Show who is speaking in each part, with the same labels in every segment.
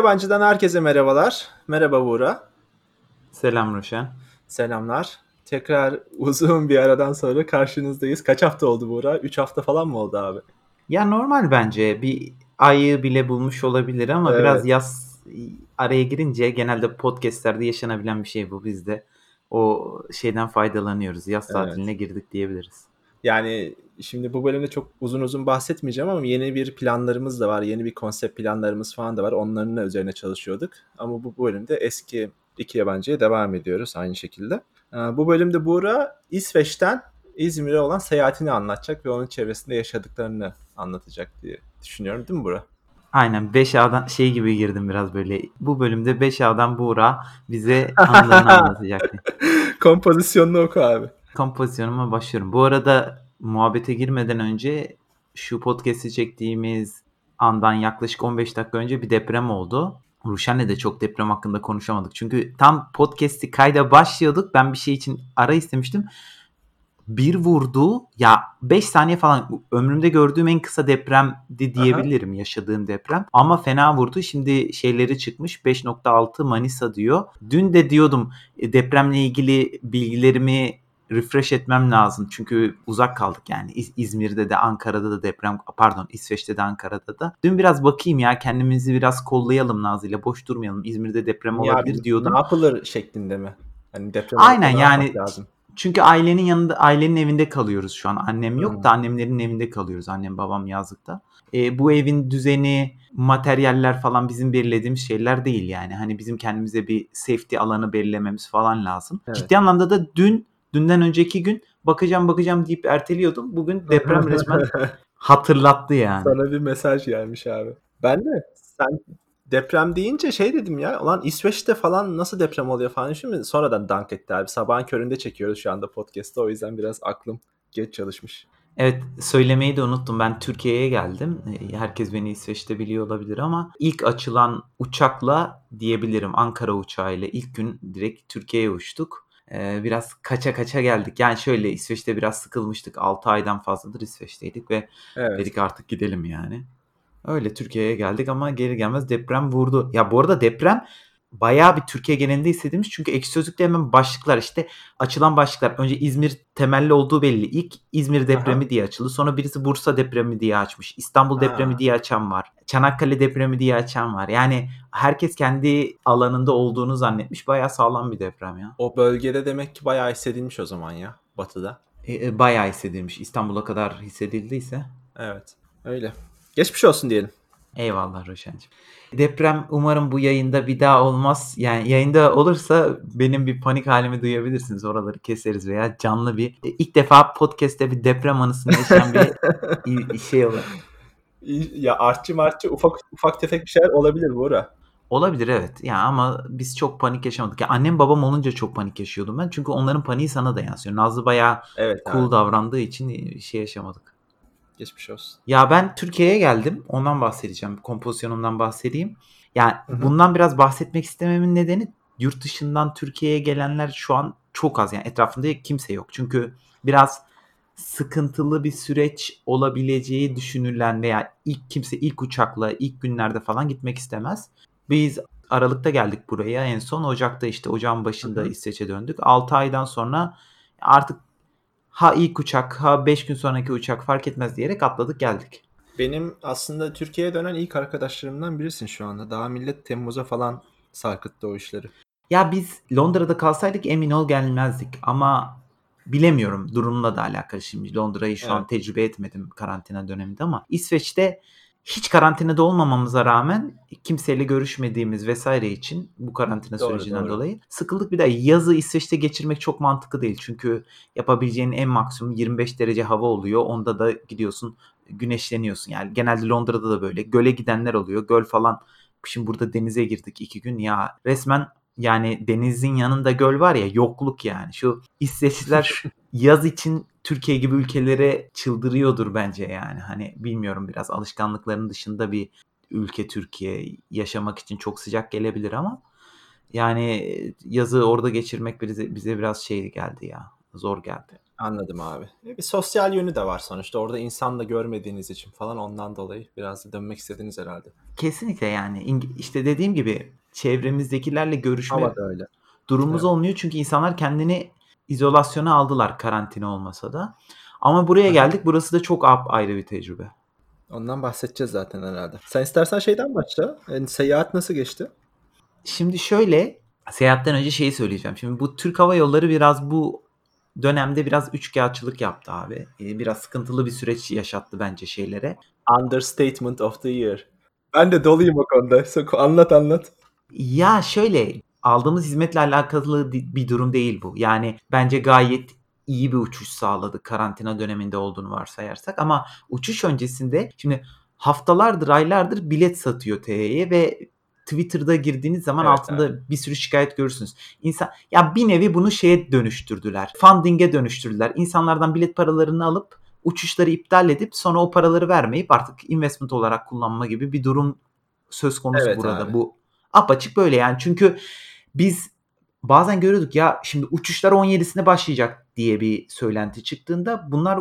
Speaker 1: Yabancıdan herkese merhabalar. Merhaba Buğra.
Speaker 2: Selam Ruşen.
Speaker 1: Selamlar. Tekrar uzun bir aradan sonra karşınızdayız. Kaç hafta oldu Buğra? Üç hafta falan mı oldu abi?
Speaker 2: Ya normal bence. Bir ayı bile bulmuş olabilir ama
Speaker 1: Evet.
Speaker 2: biraz yaz araya girince genelde podcastlerde yaşanabilen bir şey bu. Biz de o şeyden faydalanıyoruz. Yaz
Speaker 1: Evet.
Speaker 2: tatiline girdik diyebiliriz.
Speaker 1: Yani şimdi bu bölümde çok uzun uzun bahsetmeyeceğim ama yeni bir planlarımız da var. Yeni bir konsept planlarımız falan da var. Onların da üzerine çalışıyorduk. Ama bu bölümde eski iki yabancıya devam ediyoruz aynı şekilde. Ee, Bu bölümde Buğra İsveç'ten İzmir'e olan seyahatini anlatacak ve onun çevresinde yaşadıklarını anlatacak diye düşünüyorum değil mi Buğra?
Speaker 2: Aynen 5A'dan şey gibi girdim biraz böyle. Bu bölümde 5A'dan Buğra bize anılarını anlatacak.
Speaker 1: Kompozisyonunu oku abi.
Speaker 2: Kompozisyonuma başlıyorum. Bu arada muhabbete girmeden önce şu podcast'i çektiğimiz andan yaklaşık 15 dakika önce bir deprem oldu. Ruşen'le de çok deprem hakkında konuşamadık. Çünkü tam podcast'i kayda başlıyorduk. Ben bir şey için ara istemiştim. Bir vurdu. Ya 5 saniye falan ömrümde gördüğüm en kısa depremdi diyebilirim yaşadığım deprem. Ama fena vurdu. Şimdi şeyleri çıkmış. 5.6 Manisa diyor. Dün de diyordum e, depremle ilgili bilgilerimi refresh etmem lazım. Çünkü uzak kaldık yani. İz- İzmir'de de Ankara'da da deprem pardon İsveç'te de Ankara'da da. Dün biraz bakayım ya kendimizi biraz kollayalım Nazlı'yla. Boş durmayalım. İzmir'de deprem
Speaker 1: Ya
Speaker 2: olabilir diyordum.
Speaker 1: Ne yapılır şeklinde mi? Hani deprem
Speaker 2: Aynen, yani-
Speaker 1: lazım?
Speaker 2: Çünkü ailenin yanında ailenin evinde kalıyoruz şu an. Annem yok
Speaker 1: Hmm.
Speaker 2: da annemlerin evinde kalıyoruz. Annem babam yazlıkta. E, bu evin düzeni, materyaller falan bizim belirlediğimiz şeyler değil yani. Hani bizim kendimize bir safety alanı belirlememiz falan lazım.
Speaker 1: Evet.
Speaker 2: Ciddi anlamda da dün, dünden önceki gün bakacağım bakacağım deyip erteliyordum. Bugün deprem resmen hatırlattı yani.
Speaker 1: Sana bir mesaj gelmiş abi. Ben de sen deprem deyince şey dedim ya. Ulan İsveç'te falan nasıl deprem oluyor falan. Şimdi sonradan dank etti abi. Sabahın köründe çekiyoruz şu anda podcast'ta. O yüzden biraz aklım geç çalışmış.
Speaker 2: Evet söylemeyi de unuttum. Ben Türkiye'ye geldim. E, Herkes beni İsveç'te biliyor olabilir ama ilk açılan uçakla diyebilirim Ankara uçağıyla ilk gün direkt Türkiye'ye uçtuk. E, Biraz kaça kaça geldik. Yani şöyle İsveç'te biraz sıkılmıştık. 6 aydan fazladır İsveç'teydik ve
Speaker 1: Evet.
Speaker 2: dedik artık gidelim yani. Öyle Türkiye'ye geldik ama geri gelmez deprem vurdu. Ya bu arada deprem bayağı bir Türkiye genelinde hissedilmiş. Çünkü ekşi sözlükte hemen başlıklar işte açılan başlıklar. Önce İzmir temelli olduğu belli. İlk İzmir depremi diye açıldı. Sonra birisi Bursa depremi diye açmış. İstanbul
Speaker 1: Ha.
Speaker 2: depremi diye açan var. Çanakkale depremi diye açan var. Yani herkes kendi alanında olduğunu zannetmiş. Bayağı sağlam bir deprem ya.
Speaker 1: O bölgede demek ki bayağı hissedilmiş o zaman ya. Batı'da.
Speaker 2: E, e, bayağı hissedilmiş. İstanbul'a kadar hissedildiyse.
Speaker 1: Evet. Öyle. Geçmiş olsun diyelim.
Speaker 2: Eyvallah Roşen'cim. Deprem umarım bu yayında bir daha olmaz. Yani yayında olursa benim bir panik halimi duyabilirsiniz. Oraları keseriz veya canlı bir e, ilk defa podcast'te bir deprem anısını yaşayan bir şey olur.
Speaker 1: ya artçı martçı ufak ufak tefek bir şeyler olabilir Buğra.
Speaker 2: Olabilir evet. Ya ama biz çok panik yaşamadık. Ya annem babam olunca çok panik yaşıyordum ben. Çünkü onların paniği sana da yansıyor. Nazlı bayağı
Speaker 1: Evet
Speaker 2: cool
Speaker 1: abi.
Speaker 2: davrandığı için e, şey yaşamadık.
Speaker 1: Geçmiş olsun.
Speaker 2: Ya ben Türkiye'ye geldim. Ondan bahsedeceğim. Kompozisyonumdan bahsedeyim. Yani
Speaker 1: Hı hı.
Speaker 2: bundan biraz bahsetmek istememin nedeni yurt dışından Türkiye'ye gelenler şu an çok az. Yani etrafımda kimse yok. Çünkü biraz sıkıntılı bir süreç olabileceği düşünülen veya ilk kimse ilk uçakla ilk günlerde falan gitmek istemez. Biz Aralık'ta geldik buraya. En son Ocak'ta işte ocağın başında
Speaker 1: Hı hı.
Speaker 2: İsveç'e döndük. 6 aydan sonra artık ha ilk uçak ha 5 gün sonraki uçak fark etmez diyerek atladık geldik.
Speaker 1: Benim aslında Türkiye'ye dönen ilk arkadaşlarımdan birisin şu anda. Daha millet Temmuz'a falan sarkıttı o işleri.
Speaker 2: Ya biz Londra'da kalsaydık emin ol gelmezdik ama bilemiyorum durumla da alakalı şimdi. Londra'yı şu an
Speaker 1: Evet.
Speaker 2: tecrübe etmedim karantina döneminde ama İsveç'te hiç karantinada olmamamıza rağmen kimseyle görüşmediğimiz vesaire için bu karantina
Speaker 1: Doğru,
Speaker 2: sürecinden
Speaker 1: doğru.
Speaker 2: dolayı sıkıldık. Bir de yazı İsveç'te geçirmek çok mantıklı değil. Çünkü yapabileceğin en maksimum 25 derece hava oluyor. Onda da gidiyorsun güneşleniyorsun. Yani genelde Londra'da da böyle. Göle gidenler oluyor. Göl falan. Şimdi burada denize girdik iki gün. Ya resmen yani denizin yanında göl var ya yokluk yani. Şu İsveçliler yaz için Türkiye gibi ülkelere çıldırıyordur bence yani. Hani bilmiyorum biraz alışkanlıkların dışında bir ülke Türkiye yaşamak için çok sıcak gelebilir ama yani yazı orada geçirmek bize, bize biraz şey geldi ya. Zor geldi.
Speaker 1: Anladım abi. E, bir sosyal yönü de var sonuçta. Orada insan da görmediğiniz için falan ondan dolayı biraz da dönmek istediniz herhalde.
Speaker 2: Kesinlikle yani. İşte dediğim gibi çevremizdekilerle görüşme
Speaker 1: öyle.
Speaker 2: durumumuz
Speaker 1: Evet.
Speaker 2: olmuyor çünkü insanlar kendini izolasyona aldılar karantina olmasa da. Ama buraya geldik. Burası da çok ayrı bir tecrübe.
Speaker 1: Ondan bahsedeceğiz zaten herhalde. Sen istersen şeyden başla. Yani seyahat nasıl geçti?
Speaker 2: Şimdi şöyle seyahatten önce şeyi söyleyeceğim. Şimdi bu Türk Hava Yolları biraz bu dönemde biraz üçkağıtçılık yaptı abi. Ee, Biraz sıkıntılı bir süreç yaşattı bence şeylere.
Speaker 1: Understatement of the year. Ben de doluyum o konuda. Anlat anlat.
Speaker 2: Ya şöyle aldığımız hizmetle alakalı bir durum değil bu. Yani bence gayet iyi bir uçuş sağladı karantina döneminde olduğunu varsayarsak ama uçuş öncesinde şimdi haftalardır aylardır bilet satıyor TY'ye ve Twitter'da girdiğiniz zaman
Speaker 1: Evet
Speaker 2: altında bir sürü şikayet görürsünüz. İnsan ya bir nevi bunu şeye dönüştürdüler. Funding'e dönüştürdüler. İnsanlardan bilet paralarını alıp uçuşları iptal edip sonra o paraları vermeyip artık investment olarak kullanma gibi bir durum söz konusu
Speaker 1: Evet
Speaker 2: burada.
Speaker 1: abi.
Speaker 2: Bu apaçık böyle yani çünkü biz bazen görüyorduk ya şimdi uçuşlar 17'sinde başlayacak diye bir söylenti çıktığında bunlar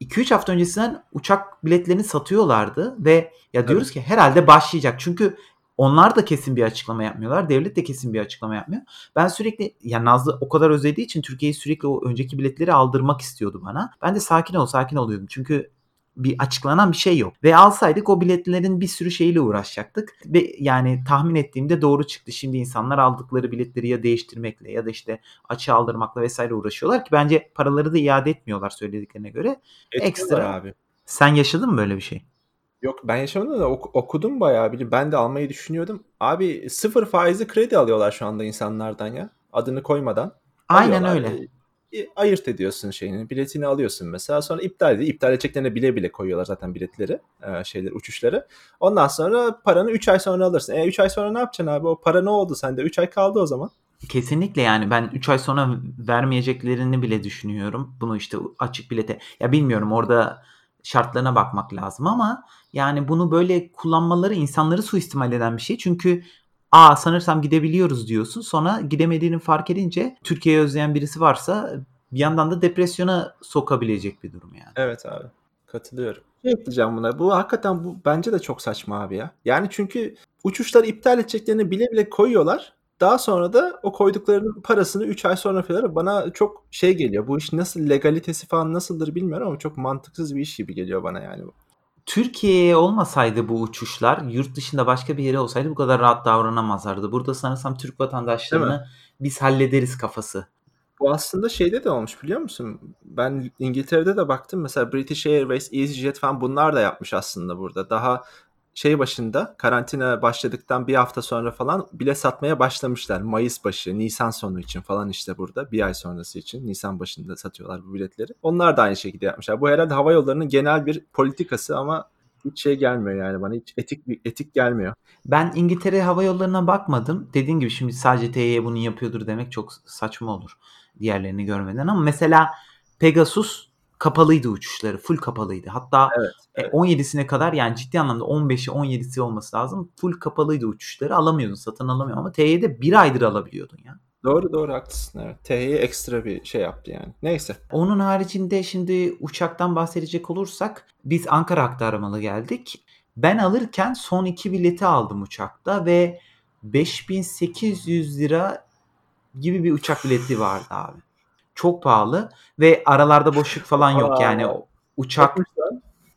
Speaker 2: 2-3 hafta öncesinden uçak biletlerini satıyorlardı ve ya diyoruz ki herhalde başlayacak. Çünkü onlar da kesin bir açıklama yapmıyorlar. Devlet de kesin bir açıklama yapmıyor. Ben sürekli ya Nazlı o kadar özlediği için Türkiye'yi sürekli o önceki biletleri aldırmak istiyordu bana. Ben de sakin ol sakin ol diyordum. Çünkü bir açıklanan bir şey yok. Ve alsaydık o biletlerin bir sürü şeyiyle uğraşacaktık. Ve yani tahmin ettiğimde doğru çıktı. Şimdi insanlar aldıkları biletleri ya değiştirmekle ya da işte açığa aldırmakla vesaire uğraşıyorlar ki bence paraları da iade etmiyorlar söylediklerine göre.
Speaker 1: Etkiyorlar
Speaker 2: Ekstra.
Speaker 1: abi.
Speaker 2: Sen yaşadın mı böyle bir şey?
Speaker 1: Yok ben yaşamadım da ok- okudum bayağı. Bir, ben de almayı düşünüyordum. Abi sıfır faizli kredi alıyorlar şu anda insanlardan ya. Adını koymadan.
Speaker 2: Aynen öyle.
Speaker 1: E, ayırt ediyorsun şeyini. Biletini alıyorsun mesela. Sonra iptal ediyor. İptal edeceklerine bile bile koyuyorlar zaten biletleri. E, şeyleri, uçuşları. Ondan sonra paranı 3 ay sonra alırsın. E 3 ay sonra ne yapacaksın abi? O para ne oldu sende? 3 ay kaldı o zaman.
Speaker 2: Kesinlikle yani ben 3 ay sonra vermeyeceklerini bile düşünüyorum. Bunu işte açık bilete ya bilmiyorum orada şartlarına bakmak lazım ama yani bunu böyle kullanmaları insanları suistimal eden bir şey. Çünkü aa sanırsam gidebiliyoruz diyorsun. Sonra gidemediğini fark edince Türkiye'yi özleyen birisi varsa bir yandan da depresyona sokabilecek bir durum yani.
Speaker 1: Evet abi. Katılıyorum. Şey ekleyeceğim buna. Bu hakikaten bu bence de çok saçma abi ya. Yani çünkü uçuşları iptal edeceklerini bile bile koyuyorlar. Daha sonra da o koyduklarının parasını 3 ay sonra falan bana çok şey geliyor. Bu iş nasıl legalitesi falan nasıldır bilmiyorum ama çok mantıksız bir iş gibi geliyor bana yani.
Speaker 2: Türkiye'ye olmasaydı bu uçuşlar yurt dışında başka bir yere olsaydı bu kadar rahat davranamazlardı. Burada sanırsam Türk vatandaşlarını biz hallederiz kafası.
Speaker 1: Bu aslında şeyde de olmuş biliyor musun? Ben İngiltere'de de baktım. Mesela British Airways, EasyJet falan bunlar da yapmış aslında burada. Daha şey başında karantina başladıktan bir hafta sonra falan bile satmaya başlamışlar. Mayıs başı, Nisan sonu için falan işte burada. Bir ay sonrası için Nisan başında satıyorlar bu biletleri. Onlar da aynı şekilde yapmışlar. Bu herhalde hava yollarının genel bir politikası ama hiç şey gelmiyor yani bana hiç etik etik gelmiyor.
Speaker 2: Ben İngiltere Hava Yolları'na bakmadım. Dediğin gibi şimdi sadece TY bunu yapıyordur demek çok saçma olur. Diğerlerini görmeden ama mesela Pegasus kapalıydı uçuşları. Full kapalıydı. Hatta
Speaker 1: Evet,
Speaker 2: e,
Speaker 1: evet.
Speaker 2: 17'sine kadar yani ciddi anlamda 15'i 17'si olması lazım. Full kapalıydı uçuşları. Alamıyordun. Satın alamıyordun ama TY'de bir aydır alabiliyordun ya.
Speaker 1: Doğru doğru haklısın evet. TH'ye ekstra bir şey yaptı yani. Neyse.
Speaker 2: Onun haricinde şimdi uçaktan bahsedecek olursak biz Ankara aktarmalı geldik. Ben alırken son iki bileti aldım uçakta ve 5800 lira gibi bir uçak bileti vardı abi. Çok pahalı ve aralarda boşluk falan yok yani uçak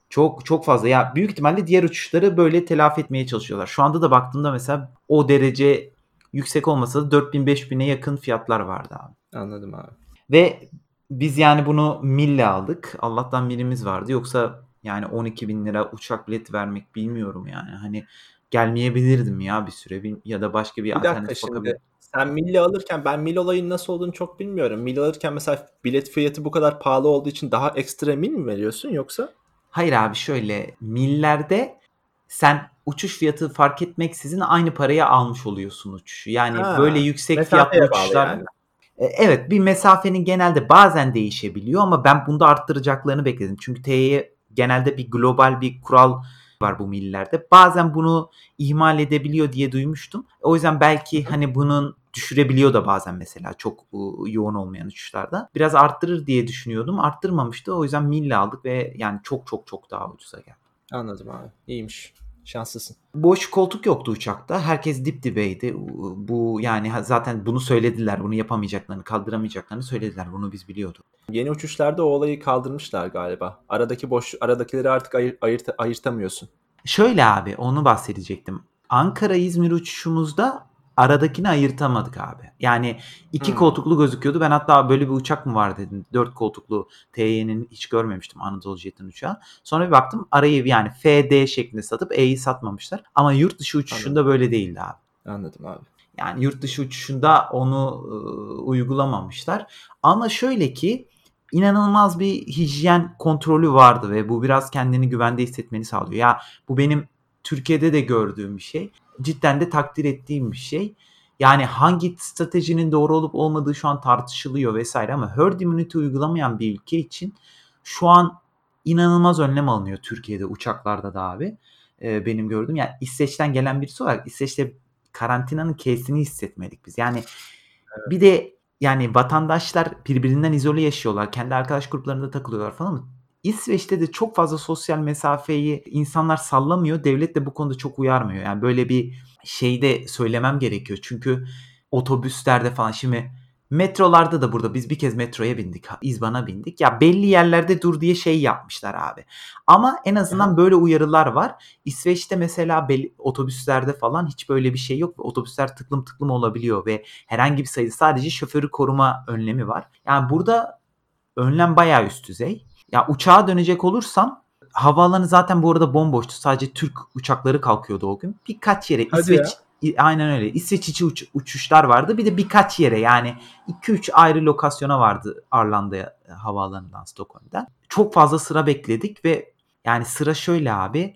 Speaker 2: çok çok fazla. Ya büyük ihtimalle diğer uçuşları böyle telafi etmeye çalışıyorlar. Şu anda da baktığımda mesela o derece yüksek olmasa da 4000-5000'e yakın fiyatlar vardı abi.
Speaker 1: Anladım abi.
Speaker 2: Ve biz yani bunu mille aldık. Allah'tan birimiz vardı. Yoksa yani 12 bin lira uçak bileti vermek bilmiyorum yani. Hani gelmeyebilirdim ya bir süre ya da başka bir,
Speaker 1: Bir
Speaker 2: alternatif bakabilirdim.
Speaker 1: Sen milli alırken ben mil olayın nasıl olduğunu çok bilmiyorum. Mil alırken mesela bilet fiyatı bu kadar pahalı olduğu için daha ekstra mil mi veriyorsun yoksa?
Speaker 2: Hayır abi şöyle millerde sen uçuş fiyatı fark etmeksizin aynı paraya almış oluyorsun uçuşu. Yani
Speaker 1: Ha,
Speaker 2: böyle yüksek fiyatlı uçuşlar
Speaker 1: yani.
Speaker 2: E, Evet bir mesafenin genelde bazen değişebiliyor ama ben bunda arttıracaklarını bekledim. Çünkü TY'ye genelde bir global bir kural var bu millerde. Bazen bunu ihmal edebiliyor diye duymuştum. O yüzden belki hani bunun düşürebiliyor da bazen mesela çok yoğun olmayan uçuşlarda. Biraz arttırır diye düşünüyordum. Arttırmamıştı. O yüzden milli aldık ve yani çok çok çok daha ucuza geldi.
Speaker 1: Anladım abi. İyiymiş. Şanslısın.
Speaker 2: Boş koltuk yoktu uçakta. Herkes dip dibeydi. Bu yani zaten bunu söylediler. Bunu yapamayacaklarını, kaldıramayacaklarını söylediler. Bunu biz biliyorduk.
Speaker 1: Yeni uçuşlarda o olayı kaldırmışlar galiba. Aradaki boş aradakileri artık ayır, ayırt, ayırtamıyorsun.
Speaker 2: Şöyle abi onu bahsedecektim. Ankara-İzmir uçuşumuzda aradakini ayırtamadık abi. Yani iki hmm. koltuklu gözüküyordu. Ben hatta böyle bir uçak mı var dedim. Dört koltuklu TY'nin hiç görmemiştim Anadolu Jet'in uçağı. Sonra bir baktım arayı yani FD şeklinde satıp E'yi satmamışlar. Ama yurt dışı uçuşunda Anladım. böyle değildi abi.
Speaker 1: Anladım abi.
Speaker 2: Yani yurt dışı uçuşunda onu e, uygulamamışlar. Ama şöyle ki inanılmaz bir hijyen kontrolü vardı ve bu biraz kendini güvende hissetmeni sağlıyor. Ya bu benim Türkiye'de de gördüğüm bir şey cidden de takdir ettiğim bir şey. Yani hangi stratejinin doğru olup olmadığı şu an tartışılıyor vesaire ama herd immunity uygulamayan bir ülke için şu an inanılmaz önlem alınıyor Türkiye'de uçaklarda da abi. Ee, benim gördüğüm yani İsveç'ten gelen birisi olarak İsveç'te karantinanın kesini hissetmedik biz. Yani bir de yani vatandaşlar birbirinden izole yaşıyorlar. Kendi arkadaş gruplarında takılıyorlar falan ama İsveç'te de çok fazla sosyal mesafeyi insanlar sallamıyor. Devlet de bu konuda çok uyarmıyor. Yani böyle bir şeyde söylemem gerekiyor. Çünkü otobüslerde falan şimdi metrolarda da burada biz bir kez metroya bindik. İzban'a bindik. Ya belli yerlerde dur diye şey yapmışlar abi. Ama en azından böyle uyarılar var. İsveç'te mesela belli, otobüslerde falan hiç böyle bir şey yok. Otobüsler tıklım tıklım olabiliyor ve herhangi bir sayıda sadece şoförü koruma önlemi var. Yani burada önlem bayağı üst düzey. Ya uçağa dönecek olursam havaalanı zaten bu arada bomboştu. Sadece Türk uçakları kalkıyordu o gün. Birkaç yere Hadi İsveç ya. aynen öyle. İsveç içi uç, uçuşlar vardı. Bir de birkaç yere yani 2-3 ayrı lokasyona vardı Arlanda havaalanından Stockholm'dan. Çok fazla sıra bekledik ve yani sıra şöyle abi.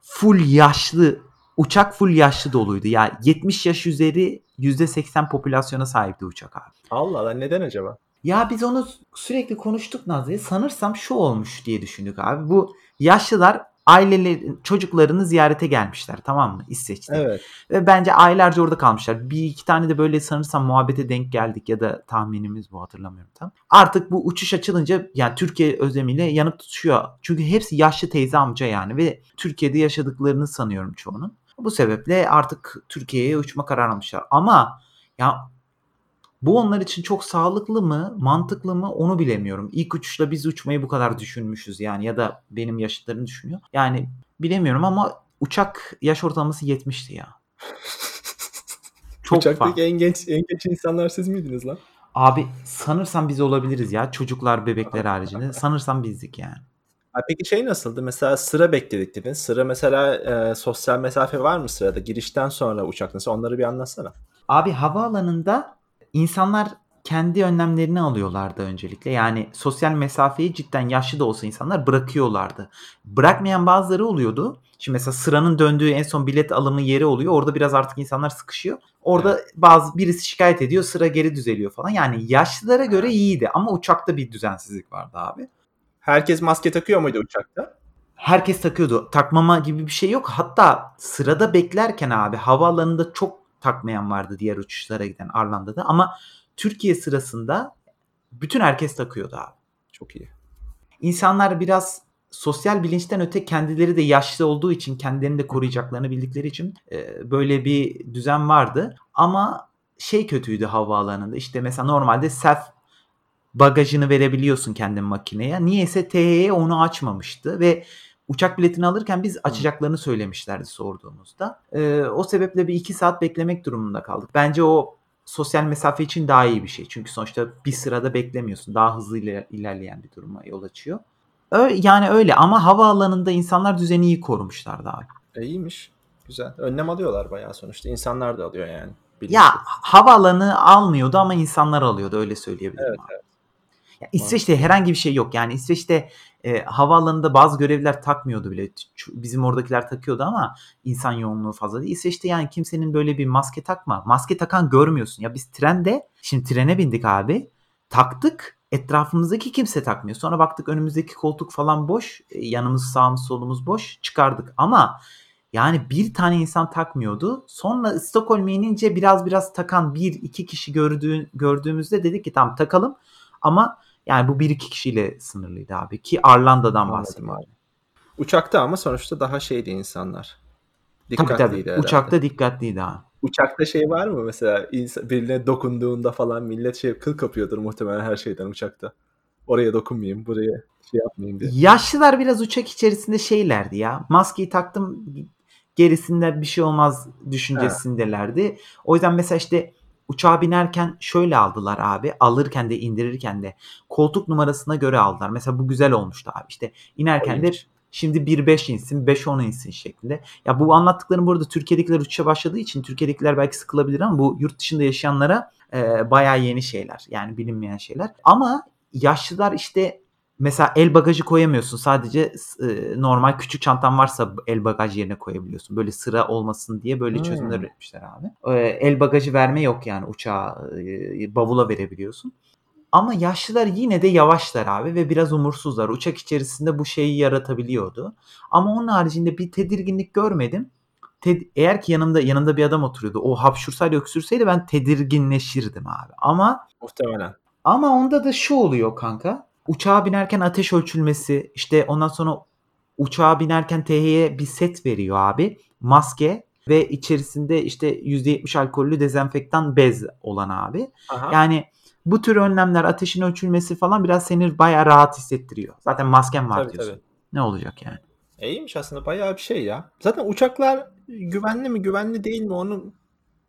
Speaker 2: Full yaşlı uçak full yaşlı doluydu. Ya yani 70 yaş üzeri %80 popülasyona sahipti uçak abi.
Speaker 1: Allah Allah neden acaba?
Speaker 2: Ya biz onu sürekli konuştuk Nazlı'ya. Sanırsam şu olmuş diye düşündük abi. Bu yaşlılar aileleri çocuklarını ziyarete gelmişler tamam mı İsveç'te.
Speaker 1: Evet.
Speaker 2: Ve bence aylarca orada kalmışlar. Bir iki tane de böyle sanırsam muhabbete denk geldik ya da tahminimiz bu hatırlamıyorum tam. Artık bu uçuş açılınca yani Türkiye özlemiyle yanıp tutuşuyor. Çünkü hepsi yaşlı teyze amca yani ve Türkiye'de yaşadıklarını sanıyorum çoğunun. Bu sebeple artık Türkiye'ye uçma kararı almışlar. Ama ya bu onlar için çok sağlıklı mı, mantıklı mı onu bilemiyorum. İlk uçuşta biz uçmayı bu kadar düşünmüşüz yani ya da benim yaşıtlarım düşünüyor. Yani bilemiyorum ama uçak yaş ortalaması 70'ti ya.
Speaker 1: Çok Uçaktaki farklı. en genç en genç insanlar siz miydiniz lan?
Speaker 2: Abi sanırsam biz olabiliriz ya. Çocuklar, bebekler haricinde. Sanırsam bizdik yani.
Speaker 1: peki şey nasıldı? Mesela sıra bekledik dedin. Sıra mesela e, sosyal mesafe var mı sırada? Girişten sonra uçak nasıl? Onları bir anlatsana.
Speaker 2: Abi havaalanında insanlar kendi önlemlerini alıyorlardı öncelikle. Yani sosyal mesafeyi cidden yaşlı da olsa insanlar bırakıyorlardı. Bırakmayan bazıları oluyordu. Şimdi mesela sıranın döndüğü en son bilet alımı yeri oluyor. Orada biraz artık insanlar sıkışıyor. Orada evet. bazı birisi şikayet ediyor, sıra geri düzeliyor falan. Yani yaşlılara göre iyiydi ama uçakta bir düzensizlik vardı abi.
Speaker 1: Herkes maske takıyor muydu uçakta?
Speaker 2: Herkes takıyordu. Takmama gibi bir şey yok. Hatta sırada beklerken abi havaalanında çok takmayan vardı diğer uçuşlara giden Arlanda'da ama Türkiye sırasında bütün herkes takıyordu abi.
Speaker 1: Çok iyi.
Speaker 2: İnsanlar biraz sosyal bilinçten öte kendileri de yaşlı olduğu için kendilerini de koruyacaklarını bildikleri için e, böyle bir düzen vardı. Ama şey kötüydü havaalanında işte mesela normalde self bagajını verebiliyorsun kendin makineye. Niyeyse THY onu açmamıştı ve uçak biletini alırken biz açacaklarını söylemişlerdi sorduğumuzda. Ee, o sebeple bir iki saat beklemek durumunda kaldık. Bence o sosyal mesafe için daha iyi bir şey. Çünkü sonuçta bir sırada beklemiyorsun. Daha hızlı ilerleyen bir duruma yol açıyor. yani öyle ama havaalanında insanlar düzeni iyi korumuşlardı abi.
Speaker 1: E, iyiymiş. Güzel. Önlem alıyorlar bayağı sonuçta. İnsanlar da alıyor yani.
Speaker 2: Bilinçli. Ya havaalanı almıyordu ama insanlar alıyordu öyle söyleyebilirim. Evet, abi. evet. Ya İsveç'te herhangi bir şey yok. Yani İsveç'te e, havaalanında bazı görevliler takmıyordu bile. Bizim oradakiler takıyordu ama insan yoğunluğu fazla değil. İsveç'te yani kimsenin böyle bir maske takma. Maske takan görmüyorsun. Ya biz trende şimdi trene bindik abi. Taktık. Etrafımızdaki kimse takmıyor. Sonra baktık önümüzdeki koltuk falan boş. E, yanımız sağımız solumuz boş. Çıkardık. Ama Yani bir tane insan takmıyordu. Sonra Stockholm'e inince biraz biraz takan bir iki kişi gördüğü, gördüğümüzde dedik ki tamam takalım. Ama yani bu bir iki kişiyle sınırlıydı abi. Ki Arlanda'dan bahsediyorum.
Speaker 1: Uçakta ama sonuçta daha şeydi insanlar.
Speaker 2: Tabii
Speaker 1: Dikkatliydi
Speaker 2: tabii.
Speaker 1: herhalde.
Speaker 2: Uçakta dikkatliydi abi.
Speaker 1: Uçakta şey var mı mesela insan, birine dokunduğunda falan millet şey kıl kapıyordur muhtemelen her şeyden uçakta. Oraya dokunmayayım, buraya şey yapmayayım diye.
Speaker 2: Yaşlılar biraz uçak içerisinde şeylerdi ya. Maskeyi taktım gerisinde bir şey olmaz düşüncesindelerdi. O yüzden mesela işte uçağa binerken şöyle aldılar abi. Alırken de indirirken de koltuk numarasına göre aldılar. Mesela bu güzel olmuştu abi. İşte inerken de şimdi 1.5 insin 5.10 insin şeklinde. Ya bu anlattıklarım burada Türkiye'dekiler uçuşa başladığı için Türkiye'dekiler belki sıkılabilir ama bu yurt dışında yaşayanlara e, bayağı yeni şeyler. Yani bilinmeyen şeyler. Ama yaşlılar işte mesela el bagajı koyamıyorsun. Sadece e, normal küçük çantan varsa el bagaj yerine koyabiliyorsun. Böyle sıra olmasın diye böyle
Speaker 1: Hmm.
Speaker 2: çözümler üretmişler abi. E, el bagajı verme yok yani uçağa e, bavula verebiliyorsun. Ama yaşlılar yine de yavaşlar abi ve biraz umursuzlar. Uçak içerisinde bu şeyi yaratabiliyordu. Ama onun haricinde bir tedirginlik görmedim. Ted- eğer ki yanımda yanımda bir adam oturuyordu. O hapşursaydı öksürseydi ben tedirginleşirdim abi. Ama
Speaker 1: Muhtemelen.
Speaker 2: ama onda da şu oluyor kanka. Uçağa binerken ateş ölçülmesi, işte ondan sonra uçağa binerken TH'ye bir set veriyor abi. Maske ve içerisinde işte %70 alkollü dezenfektan bez olan abi.
Speaker 1: Aha.
Speaker 2: Yani bu tür önlemler, ateşin ölçülmesi falan biraz seni bayağı rahat hissettiriyor. Zaten masken var
Speaker 1: Tabii,
Speaker 2: diyorsun.
Speaker 1: tabii.
Speaker 2: Ne olacak yani?
Speaker 1: E, iyiymiş aslında bayağı bir şey ya. Zaten uçaklar güvenli mi güvenli değil mi onu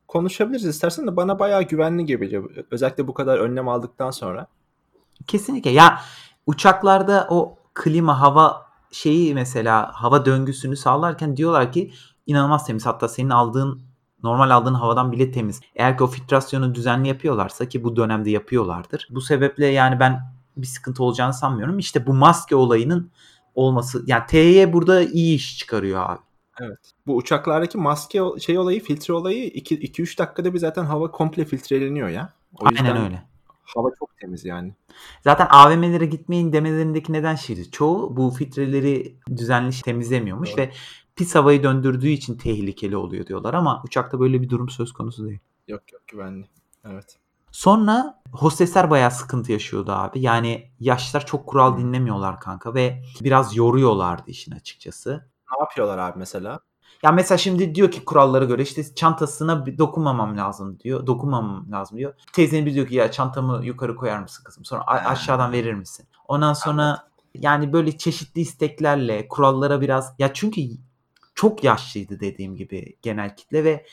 Speaker 1: konuşabiliriz istersen de bana bayağı güvenli gibi. Özellikle bu kadar önlem aldıktan sonra.
Speaker 2: Kesinlikle. Ya uçaklarda o klima hava şeyi mesela hava döngüsünü sağlarken diyorlar ki inanılmaz temiz. Hatta senin aldığın normal aldığın havadan bile temiz. Eğer ki o filtrasyonu düzenli yapıyorlarsa ki bu dönemde yapıyorlardır. Bu sebeple yani ben bir sıkıntı olacağını sanmıyorum. İşte bu maske olayının olması yani TY burada iyi iş çıkarıyor abi.
Speaker 1: Evet. Bu uçaklardaki maske şey olayı, filtre olayı 2-3 dakikada bir zaten hava komple filtreleniyor ya. O
Speaker 2: Aynen öyle.
Speaker 1: Hava çok temiz yani.
Speaker 2: Zaten AVM'lere gitmeyin demelerindeki neden şeydi. Çoğu bu filtreleri düzenli temizlemiyormuş
Speaker 1: Doğru.
Speaker 2: ve pis havayı döndürdüğü için tehlikeli oluyor diyorlar ama uçakta böyle bir durum söz konusu değil.
Speaker 1: Yok yok güvenli. Evet.
Speaker 2: Sonra hostesler bayağı sıkıntı yaşıyordu abi. Yani yaşlılar çok kural dinlemiyorlar kanka ve biraz yoruyorlardı işin açıkçası.
Speaker 1: Ne yapıyorlar abi mesela?
Speaker 2: Ya mesela şimdi diyor ki kurallara göre işte çantasına dokunmamam lazım diyor. Dokunmamam lazım diyor. Teyzenin bir diyor ki ya çantamı yukarı koyar mısın kızım? Sonra aşağıdan verir misin? Ondan sonra yani böyle çeşitli isteklerle kurallara biraz ya çünkü çok yaşlıydı dediğim gibi genel kitle ve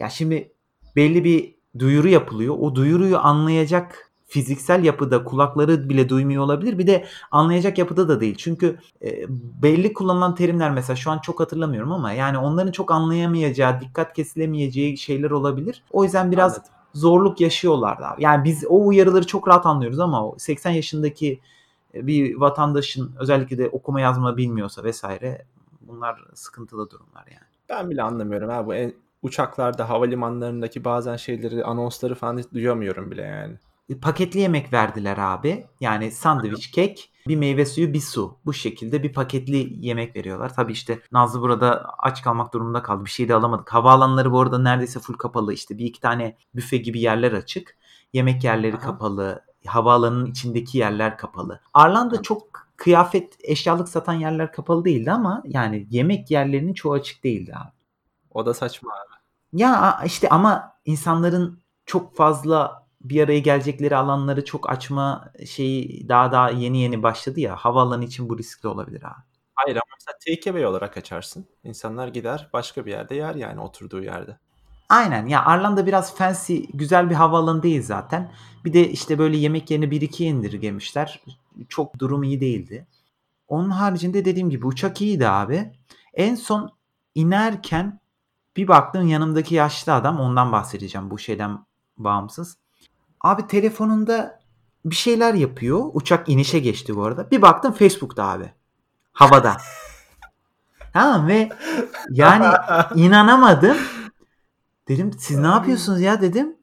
Speaker 2: ya şimdi belli bir duyuru yapılıyor. O duyuruyu anlayacak fiziksel yapıda kulakları bile duymuyor olabilir. Bir de anlayacak yapıda da değil. Çünkü e, belli kullanılan terimler mesela şu an çok hatırlamıyorum ama yani onların çok anlayamayacağı, dikkat kesilemeyeceği şeyler olabilir. O yüzden biraz
Speaker 1: Anladım.
Speaker 2: zorluk yaşıyorlardı abi. Yani biz o uyarıları çok rahat anlıyoruz ama o 80 yaşındaki e, bir vatandaşın özellikle de okuma yazma bilmiyorsa vesaire bunlar sıkıntılı durumlar yani.
Speaker 1: Ben bile anlamıyorum ha bu en, uçaklarda, havalimanlarındaki bazen şeyleri, anonsları falan duyamıyorum bile yani.
Speaker 2: E, Paketli yemek verdiler abi. Yani sandviç, kek, bir meyve suyu, bir su. Bu şekilde bir paketli yemek veriyorlar. Tabii işte Nazlı burada aç kalmak durumunda kaldı. Bir şey de alamadık. Havaalanları bu arada neredeyse full kapalı. İşte bir iki tane büfe gibi yerler açık. Yemek yerleri
Speaker 1: Aha.
Speaker 2: kapalı. Havaalanının içindeki yerler kapalı. Arlanda çok kıyafet, eşyalık satan yerler kapalı değildi ama yani yemek yerlerinin çoğu açık değildi abi.
Speaker 1: O da saçma abi.
Speaker 2: Ya işte ama insanların çok fazla bir araya gelecekleri alanları çok açma şeyi daha daha yeni yeni başladı ya. Havaalanı için bu riskli olabilir abi.
Speaker 1: Hayır ama mesela takeaway olarak açarsın. İnsanlar gider başka bir yerde yer yani oturduğu yerde.
Speaker 2: Aynen ya Arlanda biraz fancy güzel bir havaalanı değil zaten. Bir de işte böyle yemek yerini bir iki indirgemişler. Çok durum iyi değildi. Onun haricinde dediğim gibi uçak iyiydi abi. En son inerken bir baktım yanımdaki yaşlı adam ondan bahsedeceğim bu şeyden bağımsız. Abi telefonunda bir şeyler yapıyor. Uçak inişe geçti bu arada. Bir baktım Facebook'ta abi. Havada. tamam ve yani inanamadım. Dedim siz ne yapıyorsunuz ya dedim.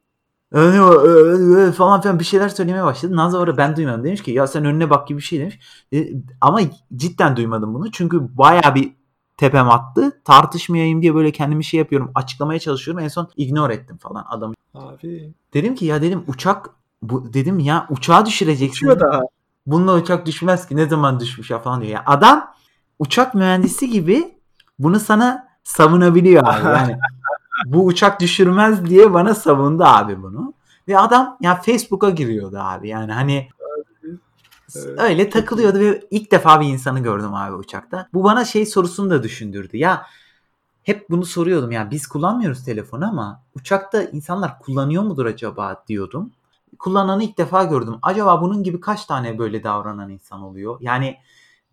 Speaker 2: Falan filan bir şeyler söylemeye başladı. Nazlı orada ben duymadım. Demiş ki ya sen önüne bak gibi bir şey demiş. E, ama cidden duymadım bunu. Çünkü baya bir tepem attı. Tartışmayayım diye böyle kendimi şey yapıyorum. Açıklamaya çalışıyorum. En son ignore ettim falan adamı.
Speaker 1: Abi.
Speaker 2: Dedim ki ya dedim uçak bu dedim ya uçağı düşüreceksin.
Speaker 1: Uçuyor daha.
Speaker 2: Bununla uçak düşmez ki ne zaman düşmüş ya falan diyor. Ya adam uçak mühendisi gibi bunu sana savunabiliyor abi. Yani bu uçak düşürmez diye bana savundu abi bunu. Ve adam ya Facebook'a giriyordu abi. Yani hani
Speaker 1: Evet,
Speaker 2: öyle takılıyordu ve ilk defa bir insanı gördüm abi uçakta. Bu bana şey sorusunu da düşündürdü. Ya hep bunu soruyordum ya biz kullanmıyoruz telefonu ama uçakta insanlar kullanıyor mudur acaba diyordum. Kullananı ilk defa gördüm. Acaba bunun gibi kaç tane böyle davranan insan oluyor? Yani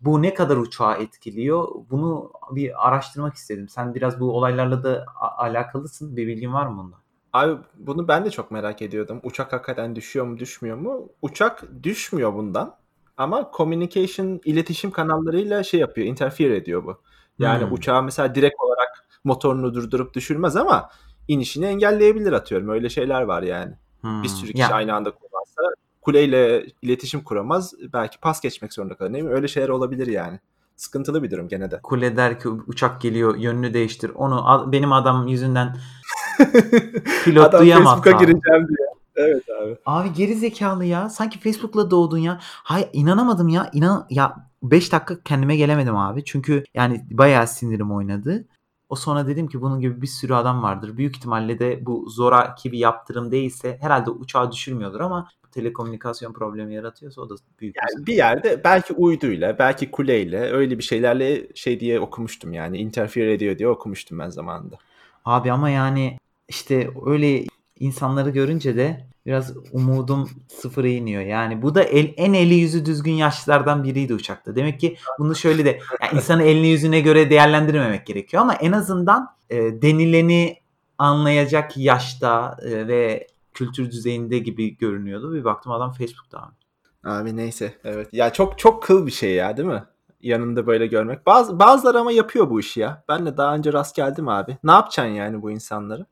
Speaker 2: bu ne kadar uçağı etkiliyor? Bunu bir araştırmak istedim. Sen biraz bu olaylarla da alakalısın. Bir bilgin var mı bunda?
Speaker 1: Abi bunu ben de çok merak ediyordum. Uçak hakikaten düşüyor mu düşmüyor mu? Uçak düşmüyor bundan. Ama communication, iletişim kanallarıyla şey yapıyor, interfere ediyor bu. Yani
Speaker 2: Hmm.
Speaker 1: uçağı mesela direkt olarak motorunu durdurup düşürmez ama inişini engelleyebilir atıyorum. Öyle şeyler var yani.
Speaker 2: Hmm.
Speaker 1: Bir sürü kişi
Speaker 2: Ya-
Speaker 1: aynı anda kullansa kuleyle iletişim kuramaz. Belki pas geçmek zorunda kalır. Ne öyle şeyler olabilir yani. Sıkıntılı bir durum gene de.
Speaker 2: Kule der ki uçak geliyor yönünü değiştir. Onu benim adam yüzünden Pilot
Speaker 1: Adam
Speaker 2: duyamaz
Speaker 1: Facebook'a
Speaker 2: abi.
Speaker 1: gireceğim diye. Evet abi.
Speaker 2: Abi geri zekalı ya. Sanki Facebook'la doğdun ya. Hay inanamadım ya. İnan ya 5 dakika kendime gelemedim abi. Çünkü yani bayağı sinirim oynadı. O sonra dedim ki bunun gibi bir sürü adam vardır. Büyük ihtimalle de bu zoraki bir yaptırım değilse herhalde uçağı düşürmüyordur ama telekomünikasyon problemi yaratıyorsa o da büyük bir
Speaker 1: Yani bir yerde belki uyduyla, belki kuleyle öyle bir şeylerle şey diye okumuştum yani. Interfere ediyor diye okumuştum ben zamanında.
Speaker 2: Abi ama yani işte öyle insanları görünce de biraz umudum sıfıra iniyor. Yani bu da el, en eli yüzü düzgün yaşlılardan biriydi uçakta. Demek ki bunu şöyle de yani insanın elini yüzüne göre değerlendirmemek gerekiyor ama en azından e, denileni anlayacak yaşta e, ve kültür düzeyinde gibi görünüyordu. Bir baktım adam Facebook'ta abi.
Speaker 1: Abi neyse evet. Ya çok çok kıl bir şey ya değil mi? Yanında böyle görmek. Bazı bazıları ama yapıyor bu işi ya. Ben de daha önce rast geldim abi. Ne yapacaksın yani bu insanları?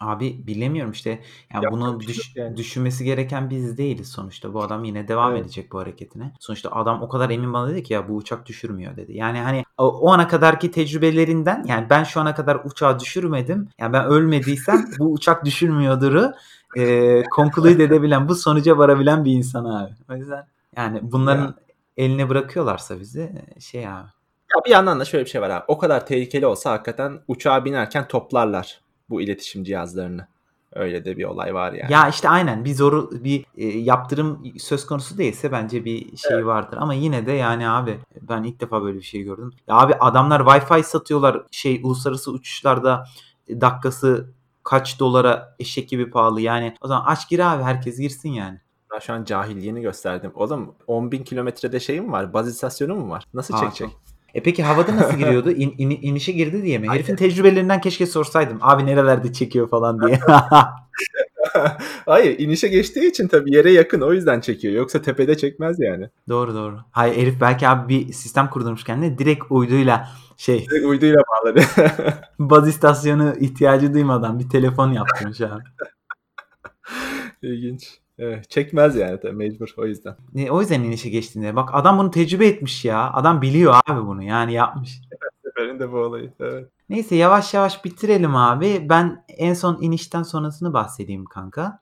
Speaker 2: Abi bilemiyorum işte. Yani
Speaker 1: Yapacak
Speaker 2: bunu
Speaker 1: bir şey
Speaker 2: düş-
Speaker 1: yani.
Speaker 2: düşünmesi gereken biz değiliz sonuçta. Bu adam yine devam
Speaker 1: Evet.
Speaker 2: edecek bu hareketine. Sonuçta adam o kadar emin bana dedi ki ya bu uçak düşürmüyor dedi. Yani hani o, o ana kadarki tecrübelerinden yani ben şu ana kadar uçağı düşürmedim. Yani ben ölmediysem bu uçak düşürmüyordur'u e, conclude edebilen, bu sonuca varabilen bir insan abi. O yüzden yani bunların
Speaker 1: Ya.
Speaker 2: eline bırakıyorlarsa bizi e, şey abi.
Speaker 1: Ya bir yandan da şöyle bir şey var abi. O kadar tehlikeli olsa hakikaten uçağa binerken toplarlar bu iletişim cihazlarını. Öyle de bir olay var yani.
Speaker 2: Ya işte aynen bir zoru bir e, yaptırım söz konusu değilse bence bir şey vardır ama yine de yani abi ben ilk defa böyle bir şey gördüm. Ya abi adamlar Wi-Fi satıyorlar şey uluslararası uçuşlarda e, dakikası kaç dolara eşek gibi pahalı yani. O zaman aç gir abi herkes girsin yani.
Speaker 1: Ben şu an cahilliğini gösterdim. Oğlum 10 bin kilometrede şey mi var? Baz istasyonu mu var? Nasıl
Speaker 2: Aa,
Speaker 1: çekecek?
Speaker 2: çok- E peki havada nasıl giriyordu? İn, in- inişe girdi diye mi? Herifin tecrübelerinden keşke sorsaydım. Abi nerelerde çekiyor falan diye.
Speaker 1: Hayır inişe geçtiği için tabii yere yakın o yüzden çekiyor. Yoksa tepede çekmez yani.
Speaker 2: doğru doğru. Hayır herif belki abi bir sistem kurdurmuş kendine direkt uyduyla şey
Speaker 1: Direkt uyduyla bağladı.
Speaker 2: baz istasyonu ihtiyacı duymadan bir telefon yaptırmış abi.
Speaker 1: İlginç. Evet, çekmez yani tabii mecbur o yüzden.
Speaker 2: Ne, o yüzden inişe geçtiğinde. Bak adam bunu tecrübe etmiş ya. Adam biliyor abi bunu yani yapmış.
Speaker 1: Seferinde bu olayı. Evet.
Speaker 2: Neyse yavaş yavaş bitirelim abi. Ben en son inişten sonrasını bahsedeyim kanka.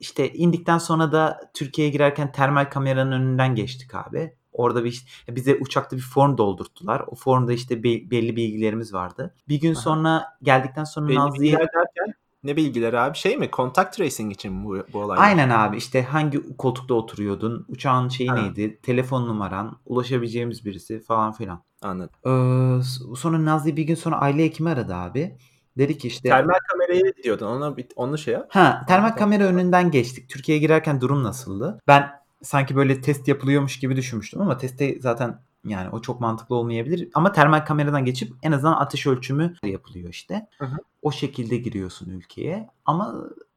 Speaker 2: İşte indikten sonra da Türkiye'ye girerken termal kameranın önünden geçtik abi. Orada bir işte, bize uçakta bir form doldurttular. O formda işte be- belli bilgilerimiz vardı. Bir gün
Speaker 1: Aha.
Speaker 2: sonra geldikten sonra
Speaker 1: Belli
Speaker 2: Nazlı'ya
Speaker 1: derken ne bilgileri abi? Şey mi? Contact tracing için mi bu, bu olay?
Speaker 2: Aynen abi işte hangi koltukta oturuyordun, uçağın şeyi
Speaker 1: Ha.
Speaker 2: neydi, telefon numaran, ulaşabileceğimiz birisi falan filan.
Speaker 1: Anladım.
Speaker 2: Ee, sonra Nazlı bir gün sonra aile hekimi aradı abi. Dedi ki işte
Speaker 1: Termal kamerayı diyordun. Ona onu şey yap.
Speaker 2: ha termal
Speaker 1: Tamam.
Speaker 2: kamera önünden geçtik. Türkiye'ye girerken durum nasıldı? Ben sanki böyle test yapılıyormuş gibi düşünmüştüm ama teste zaten yani o çok mantıklı olmayabilir. Ama termal kameradan geçip en azından ateş ölçümü yapılıyor işte.
Speaker 1: Hı hı.
Speaker 2: O şekilde giriyorsun ülkeye. Ama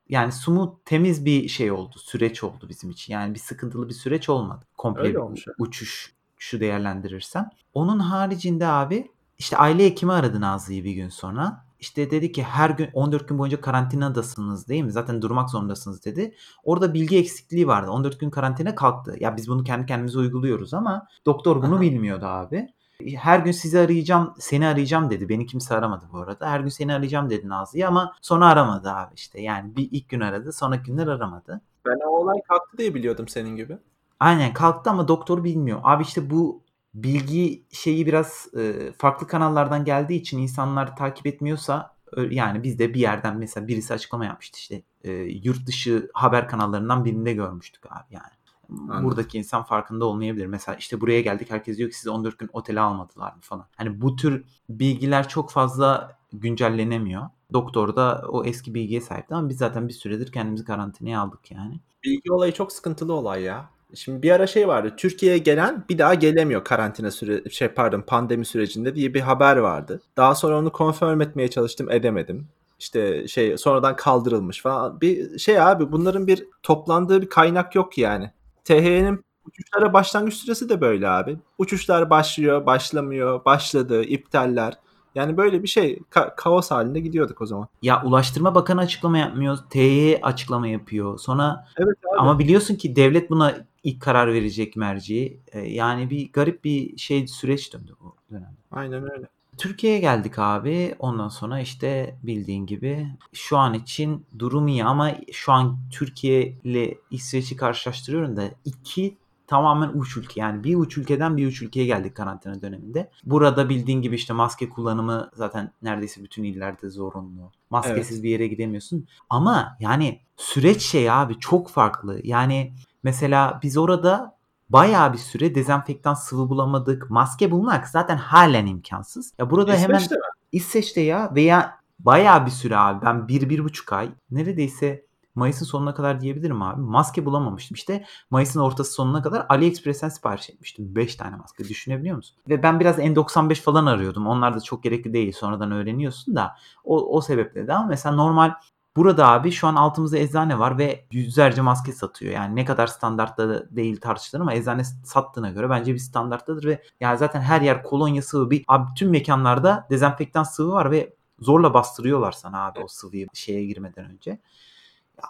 Speaker 2: yani smooth temiz bir şey oldu. Süreç oldu bizim için. Yani bir sıkıntılı bir süreç olmadı. Komple
Speaker 1: Öyle olmuş
Speaker 2: uçuş şu değerlendirirsem. Onun haricinde abi işte aile hekimi aradı Nazlı'yı bir gün sonra. İşte dedi ki her gün 14 gün boyunca karantinadasınız değil mi? Zaten durmak zorundasınız dedi. Orada bilgi eksikliği vardı. 14 gün karantina kalktı. Ya biz bunu kendi kendimize uyguluyoruz ama doktor bunu
Speaker 1: Aha.
Speaker 2: bilmiyordu abi. Her gün sizi arayacağım, seni arayacağım dedi. Beni kimse aramadı bu arada. Her gün seni arayacağım dedi Nazlı'ya ama sonra aramadı abi işte. Yani bir ilk gün aradı, sonraki günler aramadı.
Speaker 1: Ben o olay kalktı diye biliyordum senin gibi.
Speaker 2: Aynen kalktı ama doktor bilmiyor. Abi işte bu bilgi şeyi biraz e, farklı kanallardan geldiği için insanlar takip etmiyorsa yani biz de bir yerden mesela birisi açıklama yapmıştı işte e, yurt dışı haber kanallarından birinde görmüştük abi yani. Anladım. Buradaki insan farkında olmayabilir. Mesela işte buraya geldik herkes diyor ki sizi 14 gün otele almadılar mı falan. Hani bu tür bilgiler çok fazla güncellenemiyor. Doktor da o eski bilgiye sahipti ama biz zaten bir süredir kendimizi karantinaya aldık yani.
Speaker 1: Bilgi olayı çok sıkıntılı olay ya. Şimdi bir ara şey vardı. Türkiye'ye gelen bir daha gelemiyor karantina süre şey pardon pandemi sürecinde diye bir haber vardı. Daha sonra onu konfirm etmeye çalıştım edemedim. İşte şey sonradan kaldırılmış falan. Bir şey abi bunların bir toplandığı bir kaynak yok yani. THY'nin uçuşlara başlangıç süresi de böyle abi. Uçuşlar başlıyor, başlamıyor, başladı, iptaller. Yani böyle bir şey ka- kaos halinde gidiyorduk o zaman.
Speaker 2: Ya Ulaştırma Bakanı açıklama yapmıyor. TY açıklama yapıyor. Sonra
Speaker 1: evet abi.
Speaker 2: ama biliyorsun ki devlet buna ilk karar verecek merci. Ee, yani bir garip bir şey süreç döndü bu dönemde.
Speaker 1: Aynen öyle.
Speaker 2: Türkiye'ye geldik abi. Ondan sonra işte bildiğin gibi şu an için durum iyi ama şu an Türkiye ile İsveç'i karşılaştırıyorum da iki tamamen uç ülke. Yani bir uç ülkeden bir uç ülkeye geldik karantina döneminde. Burada bildiğin gibi işte maske kullanımı zaten neredeyse bütün illerde zorunlu. Maskesiz evet. bir yere gidemiyorsun. Ama yani süreç şey abi çok farklı. Yani mesela biz orada bayağı bir süre dezenfektan sıvı bulamadık. Maske bulmak zaten halen imkansız. Ya burada İsveç'te hemen mi? İsveç'te ya veya bayağı bir süre abi. Ben bir, bir buçuk ay neredeyse Mayıs'ın sonuna kadar diyebilirim abi. Maske bulamamıştım. İşte Mayıs'ın ortası sonuna kadar AliExpress'ten sipariş etmiştim. 5 tane maske düşünebiliyor musun? Ve ben biraz N95 falan arıyordum. Onlar da çok gerekli değil. Sonradan öğreniyorsun da o, o sebeple de ama mesela normal Burada abi şu an altımızda eczane var ve yüzlerce maske satıyor. Yani ne kadar standartta değil tartışılır ama eczane sattığına göre bence bir standarttadır ve yani zaten her yer kolonya sıvı bir abi tüm mekanlarda dezenfektan sıvı var ve zorla bastırıyorlar sana abi o sıvıyı şeye girmeden önce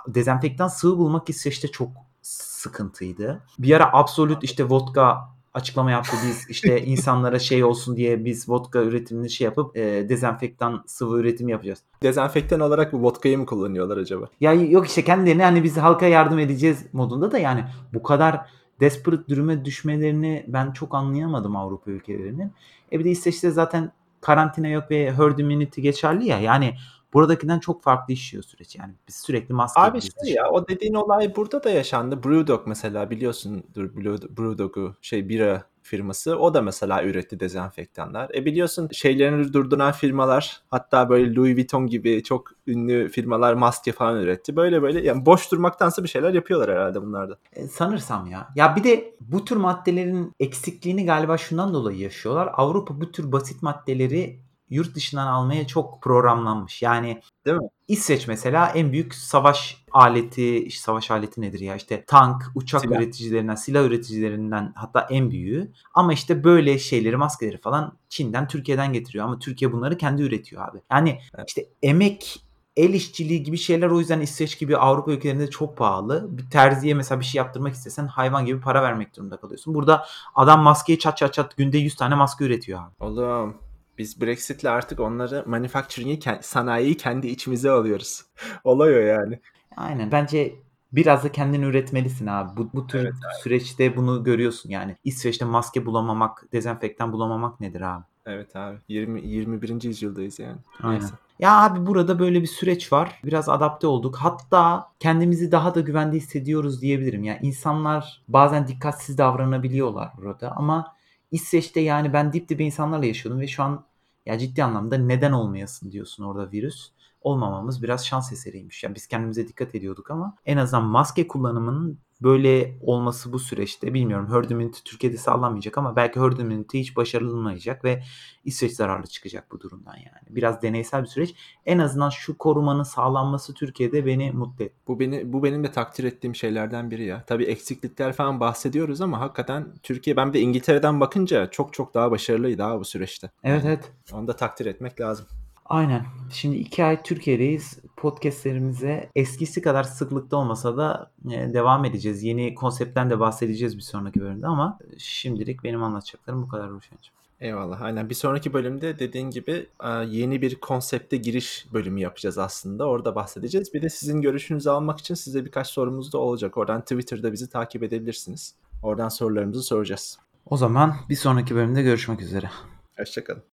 Speaker 2: dezenfektan sıvı bulmak İsveç'te çok sıkıntıydı. Bir ara Absolut işte vodka açıklama yaptı biz işte insanlara şey olsun diye biz vodka üretimini şey yapıp e, dezenfektan sıvı üretimi yapacağız.
Speaker 1: Dezenfektan olarak bu vodkayı mı kullanıyorlar acaba?
Speaker 2: Ya yok işte kendilerine hani biz halka yardım edeceğiz modunda da yani bu kadar desperate duruma düşmelerini ben çok anlayamadım Avrupa ülkelerinin. E bir de İsveç'te zaten karantina yok ve herd immunity geçerli ya yani Buradakinden çok farklı işliyor süreç yani. Biz sürekli maske
Speaker 1: Abi şey ya o dediğin olay burada da yaşandı. Brewdog mesela biliyorsundur Brewdog'u şey bira firması. O da mesela üretti dezenfektanlar. E biliyorsun şeylerini durduran firmalar hatta böyle Louis Vuitton gibi çok ünlü firmalar maske falan üretti. Böyle böyle yani boş durmaktansa bir şeyler yapıyorlar herhalde bunlarda.
Speaker 2: E, sanırsam ya. Ya bir de bu tür maddelerin eksikliğini galiba şundan dolayı yaşıyorlar. Avrupa bu tür basit maddeleri yurt dışından almaya çok programlanmış. Yani
Speaker 1: Değil mi?
Speaker 2: İsveç mesela en büyük savaş aleti, savaş aleti nedir ya? İşte tank, uçak silah. üreticilerinden, silah üreticilerinden hatta en büyüğü. Ama işte böyle şeyleri, maskeleri falan Çin'den, Türkiye'den getiriyor. Ama Türkiye bunları kendi üretiyor abi. Yani işte emek el işçiliği gibi şeyler o yüzden İsveç gibi Avrupa ülkelerinde çok pahalı. Bir terziye mesela bir şey yaptırmak istesen hayvan gibi para vermek durumunda kalıyorsun. Burada adam maskeyi çat çat çat günde 100 tane maske üretiyor abi.
Speaker 1: Oğlum biz Brexit'le artık onları manufacturing'i, sanayiyi kendi içimize alıyoruz. Olay o yani.
Speaker 2: Aynen. Bence biraz da kendini üretmelisin abi. Bu, bu tür evet, süreçte bunu görüyorsun yani. İsveç'te maske bulamamak, dezenfektan bulamamak nedir abi?
Speaker 1: Evet abi. 20 21. yüzyıldayız yani.
Speaker 2: Aynen. Neyse. Ya abi burada böyle bir süreç var. Biraz adapte olduk. Hatta kendimizi daha da güvende hissediyoruz diyebilirim. Yani insanlar bazen dikkatsiz davranabiliyorlar burada ama İsveç'te yani ben dip dibe insanlarla yaşıyordum ve şu an ya ciddi anlamda neden olmayasın diyorsun orada virüs. Olmamamız biraz şans eseriymiş. Yani biz kendimize dikkat ediyorduk ama en azından maske kullanımının böyle olması bu süreçte bilmiyorum herd immunity Türkiye'de sağlanmayacak ama belki herd immunity hiç başarılmayacak ve İsveç zararlı çıkacak bu durumdan yani. Biraz deneysel bir süreç. En azından şu korumanın sağlanması Türkiye'de beni mutlu etti.
Speaker 1: Bu beni bu benim de takdir ettiğim şeylerden biri ya. Tabii eksiklikler falan bahsediyoruz ama hakikaten Türkiye ben de İngiltere'den bakınca çok çok daha başarılıydı daha bu süreçte.
Speaker 2: Evet evet.
Speaker 1: Onu da takdir etmek lazım.
Speaker 2: Aynen. Şimdi iki ay Türkiye'deyiz. podcast'lerimize eskisi kadar sıklıkta olmasa da, eee, devam edeceğiz. Yeni konseptten de bahsedeceğiz bir sonraki bölümde ama şimdilik benim anlatacaklarım bu kadar Ruşen'cim.
Speaker 1: Eyvallah. Aynen. Bir sonraki bölümde dediğin gibi, aaa, yeni bir konsepte giriş bölümü yapacağız aslında. Orada bahsedeceğiz. Bir de sizin görüşünüzü almak için size birkaç sorumuz da olacak. Oradan Twitter'da bizi takip edebilirsiniz. Oradan sorularımızı soracağız.
Speaker 2: O zaman bir sonraki bölümde görüşmek üzere.
Speaker 1: Hoşça kalın.